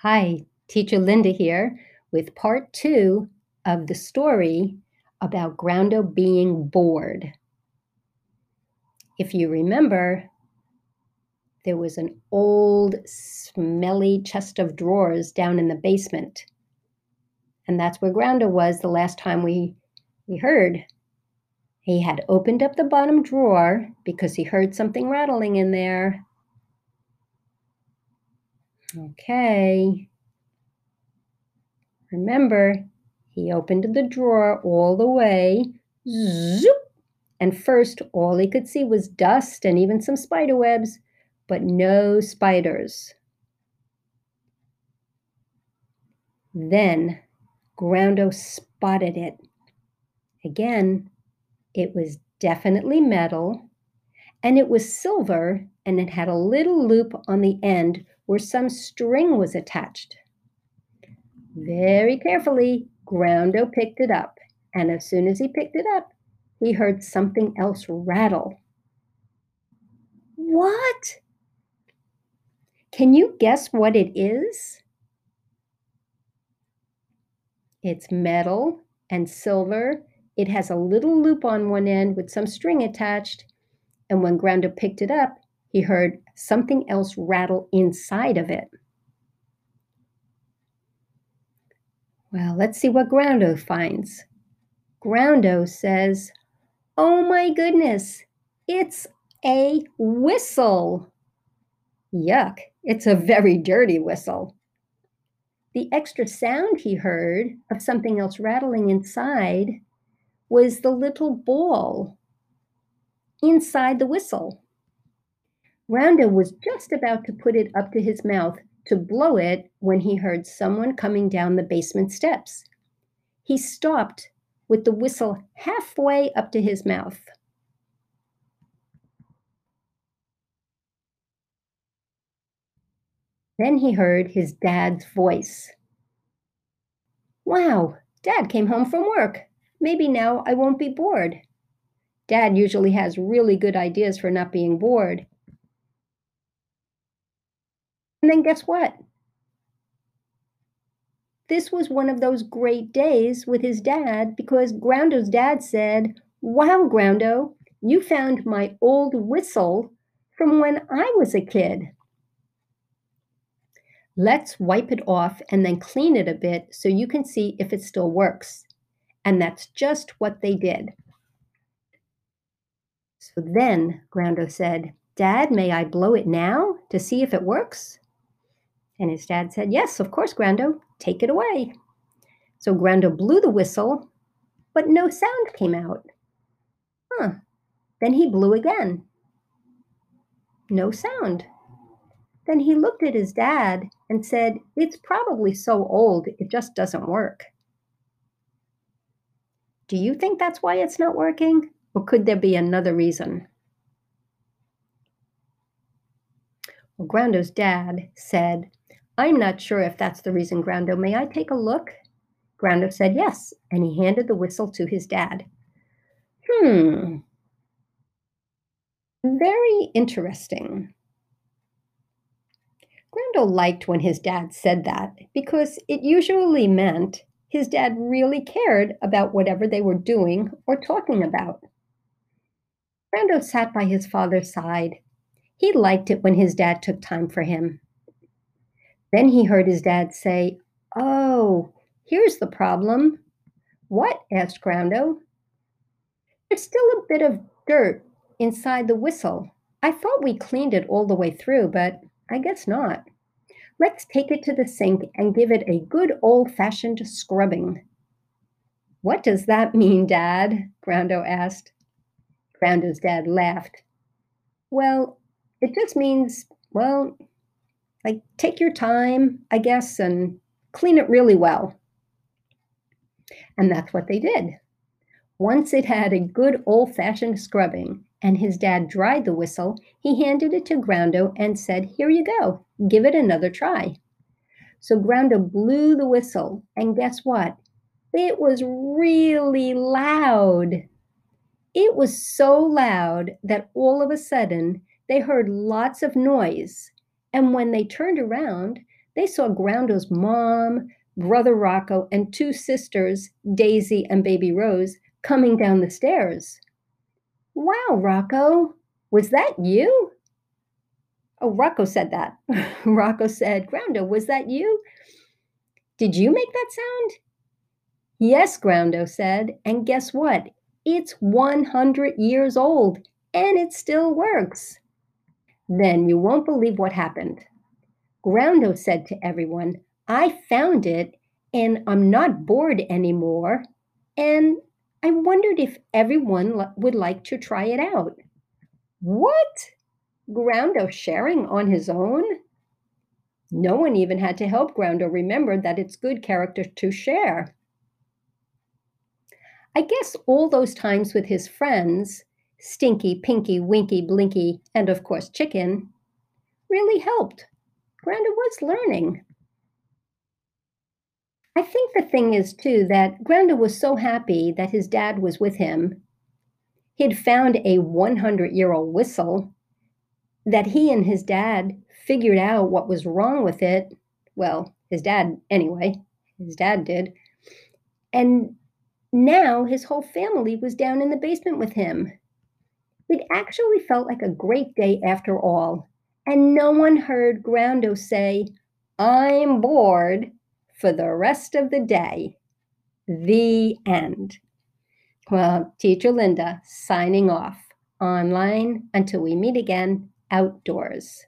Hi, Teacher Linda here with part two of the story about Groundo being bored. If you remember, there was an old, smelly chest of drawers down in the basement. And that's where Groundo was the last time we, we heard. He had opened up the bottom drawer because he heard something rattling in there. Okay. Remember, he opened the drawer all the way. Zoop! And first, all he could see was dust and even some spider webs, but no spiders. Then Groundo spotted it. Again, it was definitely metal, and it was silver, and it had a little loop on the end where some string was attached. Very carefully, Groundo picked it up, and as soon as he picked it up, he heard something else rattle. What? Can you guess what it is? It's metal and silver. It has a little loop on one end with some string attached. And when Groundo picked it up, he heard something else rattle inside of it. Well, let's see what Groundo finds. Groundo says, Oh my goodness, it's a whistle. Yuck, it's a very dirty whistle. The extra sound he heard of something else rattling inside was the little ball inside the whistle. Groundo was just about to put it up to his mouth to blow it when he heard someone coming down the basement steps. He stopped with the whistle halfway up to his mouth. Then he heard his dad's voice. Wow, dad came home from work. Maybe now I won't be bored. Dad usually has really good ideas for not being bored. And then guess what? This was one of those great days with his dad because Groundo's dad said, Wow, Groundo, you found my old whistle from when I was a kid. Let's wipe it off and then clean it a bit so you can see if it still works. And that's just what they did. So then Groundo said, Dad, may I blow it now to see if it works? And his dad said, Yes, of course, Groundo, take it away. So Groundo blew the whistle, but no sound came out. Huh. Then he blew again. No sound. Then he looked at his dad and said, It's probably so old, it just doesn't work. Do you think that's why it's not working? Or could there be another reason? Well, Groundo's dad said, I'm not sure if that's the reason, Groundo. May I take a look? Groundo said yes, and he handed the whistle to his dad. Hmm. Very interesting. Groundo liked when his dad said that because it usually meant his dad really cared about whatever they were doing or talking about. Groundo sat by his father's side. He liked it when his dad took time for him. Then he heard his dad say, Oh, here's the problem. What? asked Groundo. There's still a bit of dirt inside the whistle. I thought we cleaned it all the way through, but I guess not. Let's take it to the sink and give it a good old fashioned scrubbing. What does that mean, Dad? Groundo asked. Groundo's dad laughed. Well, it just means, well, like take your time, I guess, and clean it really well. And that's what they did. Once it had a good old fashioned scrubbing and his dad dried the whistle, he handed it to Groundo and said, Here you go, give it another try. So Groundo blew the whistle, and guess what? It was really loud. It was so loud that all of a sudden they heard lots of noise and when they turned around, they saw Groundo's mom, brother Rocco, and two sisters, Daisy and baby Rose, coming down the stairs. Wow, Rocco, was that you? Oh, Rocco said that. Rocco said, Groundo, was that you? Did you make that sound? Yes, Groundo said, and guess what? It's 100 years old and it still works. Then you won't believe what happened. Groundo said to everyone, I found it and I'm not bored anymore. And I wondered if everyone would like to try it out. What? Groundo sharing on his own? No one even had to help Groundo remember that it's good character to share. I guess all those times with his friends, Stinky, Pinky, Winky, Blinky, and of course Chicken, really helped. Groundo was learning. I think the thing is, too, that Groundo was so happy that his dad was with him. He'd found a 100 year old whistle that he and his dad figured out what was wrong with it. Well, his dad, anyway, his dad did. And now his whole family was down in the basement with him. It actually felt like a great day after all, and no one heard Groundo say, I'm bored for the rest of the day. The end. Well, Teacher Linda signing off online until we meet again outdoors.